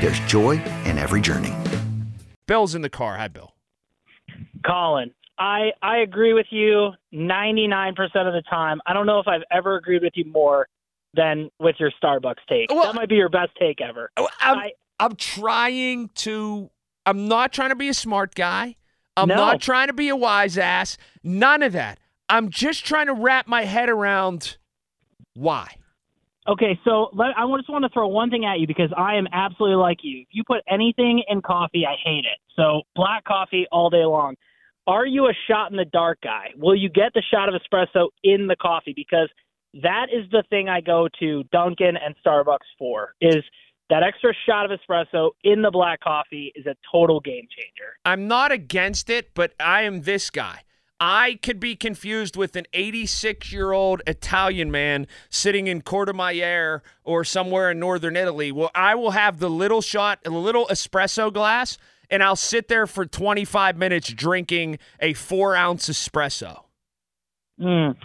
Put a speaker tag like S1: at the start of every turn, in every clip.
S1: there's joy in every journey.
S2: Bill's in the car. Hi, Bill.
S3: Colin, I I agree with you 99% of the time. I don't know if I've ever agreed with you more than with your Starbucks take.
S2: Well-
S3: that might be your best take ever.
S2: Oh, I'm,
S3: I-
S2: I'm trying to. I'm not trying to be a smart guy. I'm
S3: No.
S2: not trying to be a wise ass. None of that. I'm just trying to wrap my head around why.
S3: Okay, so let, I just want to throw one thing at you because I am absolutely like you. If you put anything in coffee, I hate it. So black coffee all day long. Are you a shot in the dark guy? Will you get the shot of espresso in the coffee? Because that is the thing I go to Dunkin' and Starbucks for. Is that extra shot of espresso in the black coffee is a total game changer.
S2: I'm not against it, but I am this guy. I could be confused with an 86 year old Italian man sitting in Courmayeur or somewhere in northern Italy. Well, I will have the little shot, a little espresso glass, and I'll sit there for 25 minutes drinking a four ounce espresso.
S3: Mm.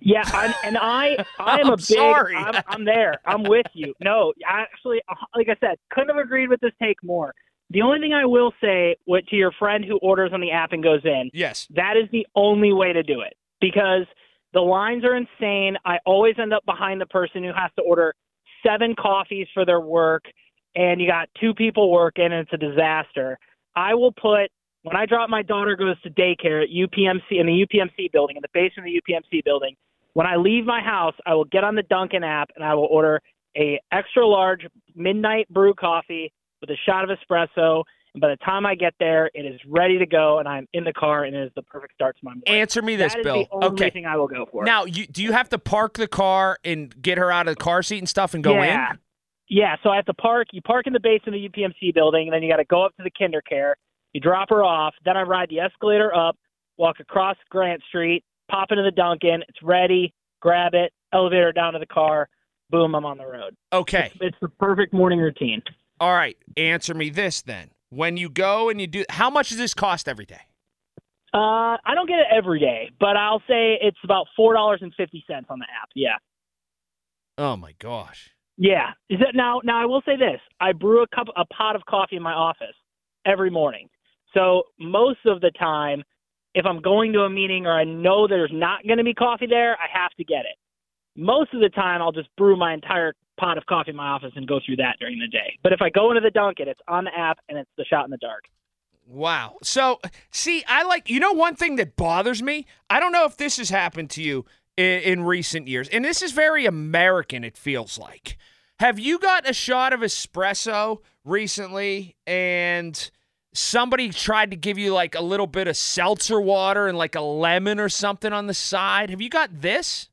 S3: Yeah, I, and I, I am
S2: I'm
S3: a big.
S2: sorry.
S3: I'm, I'm there. I'm with you. No, actually, uh, like I said, couldn't have agreed with this take more. The only thing I will say, what to your friend who orders on the app and goes in,
S2: Yes.
S3: that is the only way to do it because the lines are insane. I always end up behind the person who has to order seven coffees for their work, and you got two people working, and it's a disaster. I will put when I drop my daughter goes to daycare at UPMC in the UPMC building in the basement of the UPMC building. When I leave my house, I will get on the Dunkin' app and I will order a extra large midnight brew coffee with a shot of espresso. And by the time I get there, it is ready to go, and I'm in the car, and it is the perfect start to my morning.
S2: Answer me this,
S3: That
S2: Bill.
S3: the only
S2: okay.
S3: thing I will go for.
S2: Now, you, do you have to park the car and get her out of the car seat and stuff and go
S3: yeah.
S2: in?
S3: Yeah, Yeah. so I have to park. You park in the basement of the UPMC building, and then you got to go up to the KinderCare. You drop her off. Then I ride the escalator up, walk across Grant Street, pop into the Dunkin'. It's ready. Grab it. Elevator down to the car. Boom, I'm on the road.
S2: Okay.
S3: It's the perfect morning routine.
S2: All right. Answer me this then. When you go and you do, how much does this cost every day?
S3: Uh, I don't get it every day, but I'll say it's about four dollars and fifty cents on the app. Yeah.
S2: Oh my gosh.
S3: Yeah. Is that now? Now I will say this: I brew a cup, a pot of coffee in my office every morning. So most of the time, if I'm going to a meeting or I know there's not going to be coffee there, I have to get it. Most of the time, I'll just brew my entire pot of coffee in my office and go through that during the day. But if I go into the Dunkin', it's on the app and it's the shot in the dark.
S2: Wow. So, see, I like, you know, one thing that bothers me? I don't know if this has happened to you in, in recent years, and this is very American, it feels like. Have you got a shot of espresso recently and somebody tried to give you like a little bit of seltzer water and like a lemon or something on the side? Have you got this?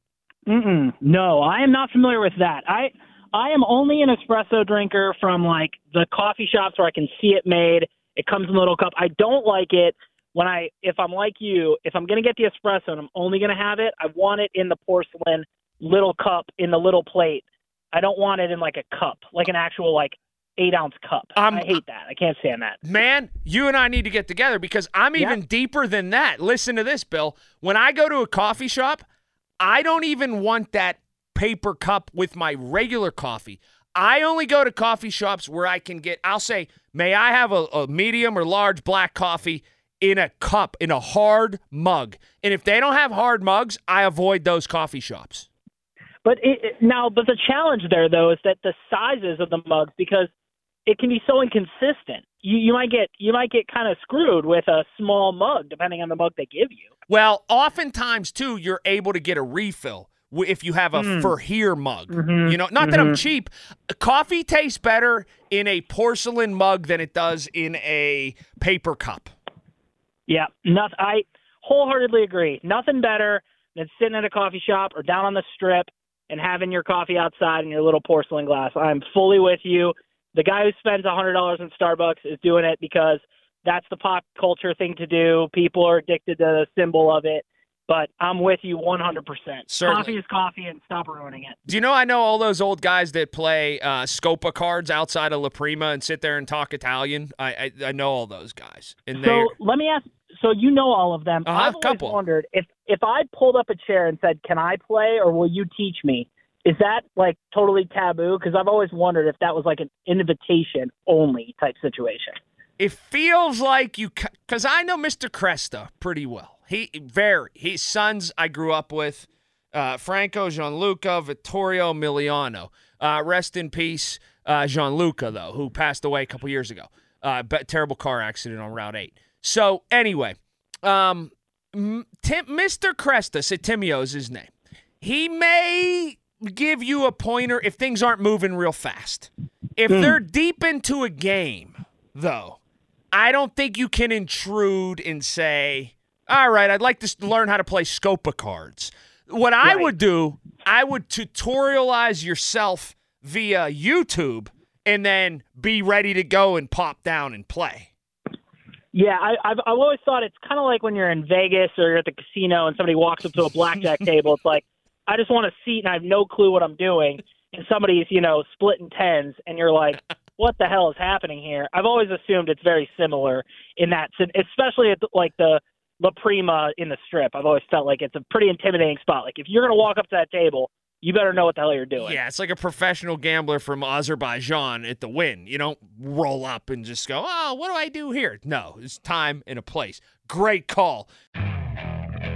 S3: Mm-mm. No, I am not familiar with that. I I am only an espresso drinker from like the coffee shops where I can see it made. It comes in a little cup. I don't like it when I if I'm like you, if I'm gonna get the espresso and I'm only gonna have it, I want it in the porcelain little cup in the little plate. I don't want it in like a cup, like an actual like eight ounce cup.
S2: Um,
S3: I hate that. I can't stand that.
S2: Man, you and I need to get together because I'm even deeper than that. Listen to this, Bill. When I go to a coffee shop, I don't even want that paper cup with my regular coffee. I only go to coffee shops where I can get, I'll say, may I have a, a medium or large black coffee in a cup, in a hard mug. And if they don't have hard mugs, I avoid those coffee shops.
S3: But it, now, but the challenge there though is that the sizes of the mugs because it can be so inconsistent. You you might get you might get kind of screwed with a small mug depending on the mug they give you.
S2: Well, oftentimes too, you're able to get a refill if you have a
S3: Mm.
S2: for here mug.
S3: Mm-hmm.
S2: You know, not that I'm cheap. Coffee tastes better in a porcelain mug than it does in a paper cup.
S3: Yeah, nothing. I wholeheartedly agree. Nothing better than sitting at a coffee shop or down on the strip and having your coffee outside in your little porcelain glass. I'm fully with you. The guy who spends a hundred dollars in Starbucks is doing it because that's the pop culture thing to do. People are addicted to the symbol of it. But I'm with you 100%.
S2: Certainly.
S3: Coffee is coffee, and stop ruining it.
S2: Do you know I know all those old guys that play uh, Scopa cards outside of La Prima and sit there and talk Italian? I I, I know all those guys. And they
S3: So let me ask. So you know all of them.
S2: Uh-huh,
S3: I've always
S2: couple.
S3: wondered if if I pulled up a chair and said, "Can I play?" or "Will you teach me?" Is that like totally taboo? Because I've always wondered if that was like an invitation only type situation.
S2: it feels like you because I know Mr. Cresta pretty well. He very his sons I grew up with, uh, Franco, Gianluca, Vittorio, Emiliano. Uh, rest in peace, uh, Gianluca though, who passed away a couple years ago. Uh, but terrible car accident on Route Eight. So anyway, um, Tim, Mr. Cresta, is his name. He may give you a pointer if things aren't moving real fast. If hmm. they're deep into a game, though, I don't think you can intrude and say, "All right, I'd like to learn how to play Scopa cards." What I
S3: Right.
S2: would do, I would tutorialize yourself via YouTube and then be ready to go and pop down and play.
S3: Yeah, I, I've I've always thought it's kind of like when you're in Vegas or you're at the casino and somebody walks up to a blackjack table. It's like I just want a seat and I have no clue what I'm doing, and somebody's you know splitting tens, and you're like, what the hell is happening here? I've always assumed it's very similar in that, especially at the, like the La Prima in the Strip. I've always felt like it's a pretty intimidating spot. Like if you're gonna walk up to that table, you better know what the hell you're doing.
S2: Yeah, it's like a professional gambler from Azerbaijan at the Wynn. You don't roll up and just go, "Oh, what do I do here?" No, it's time and a place. Great call.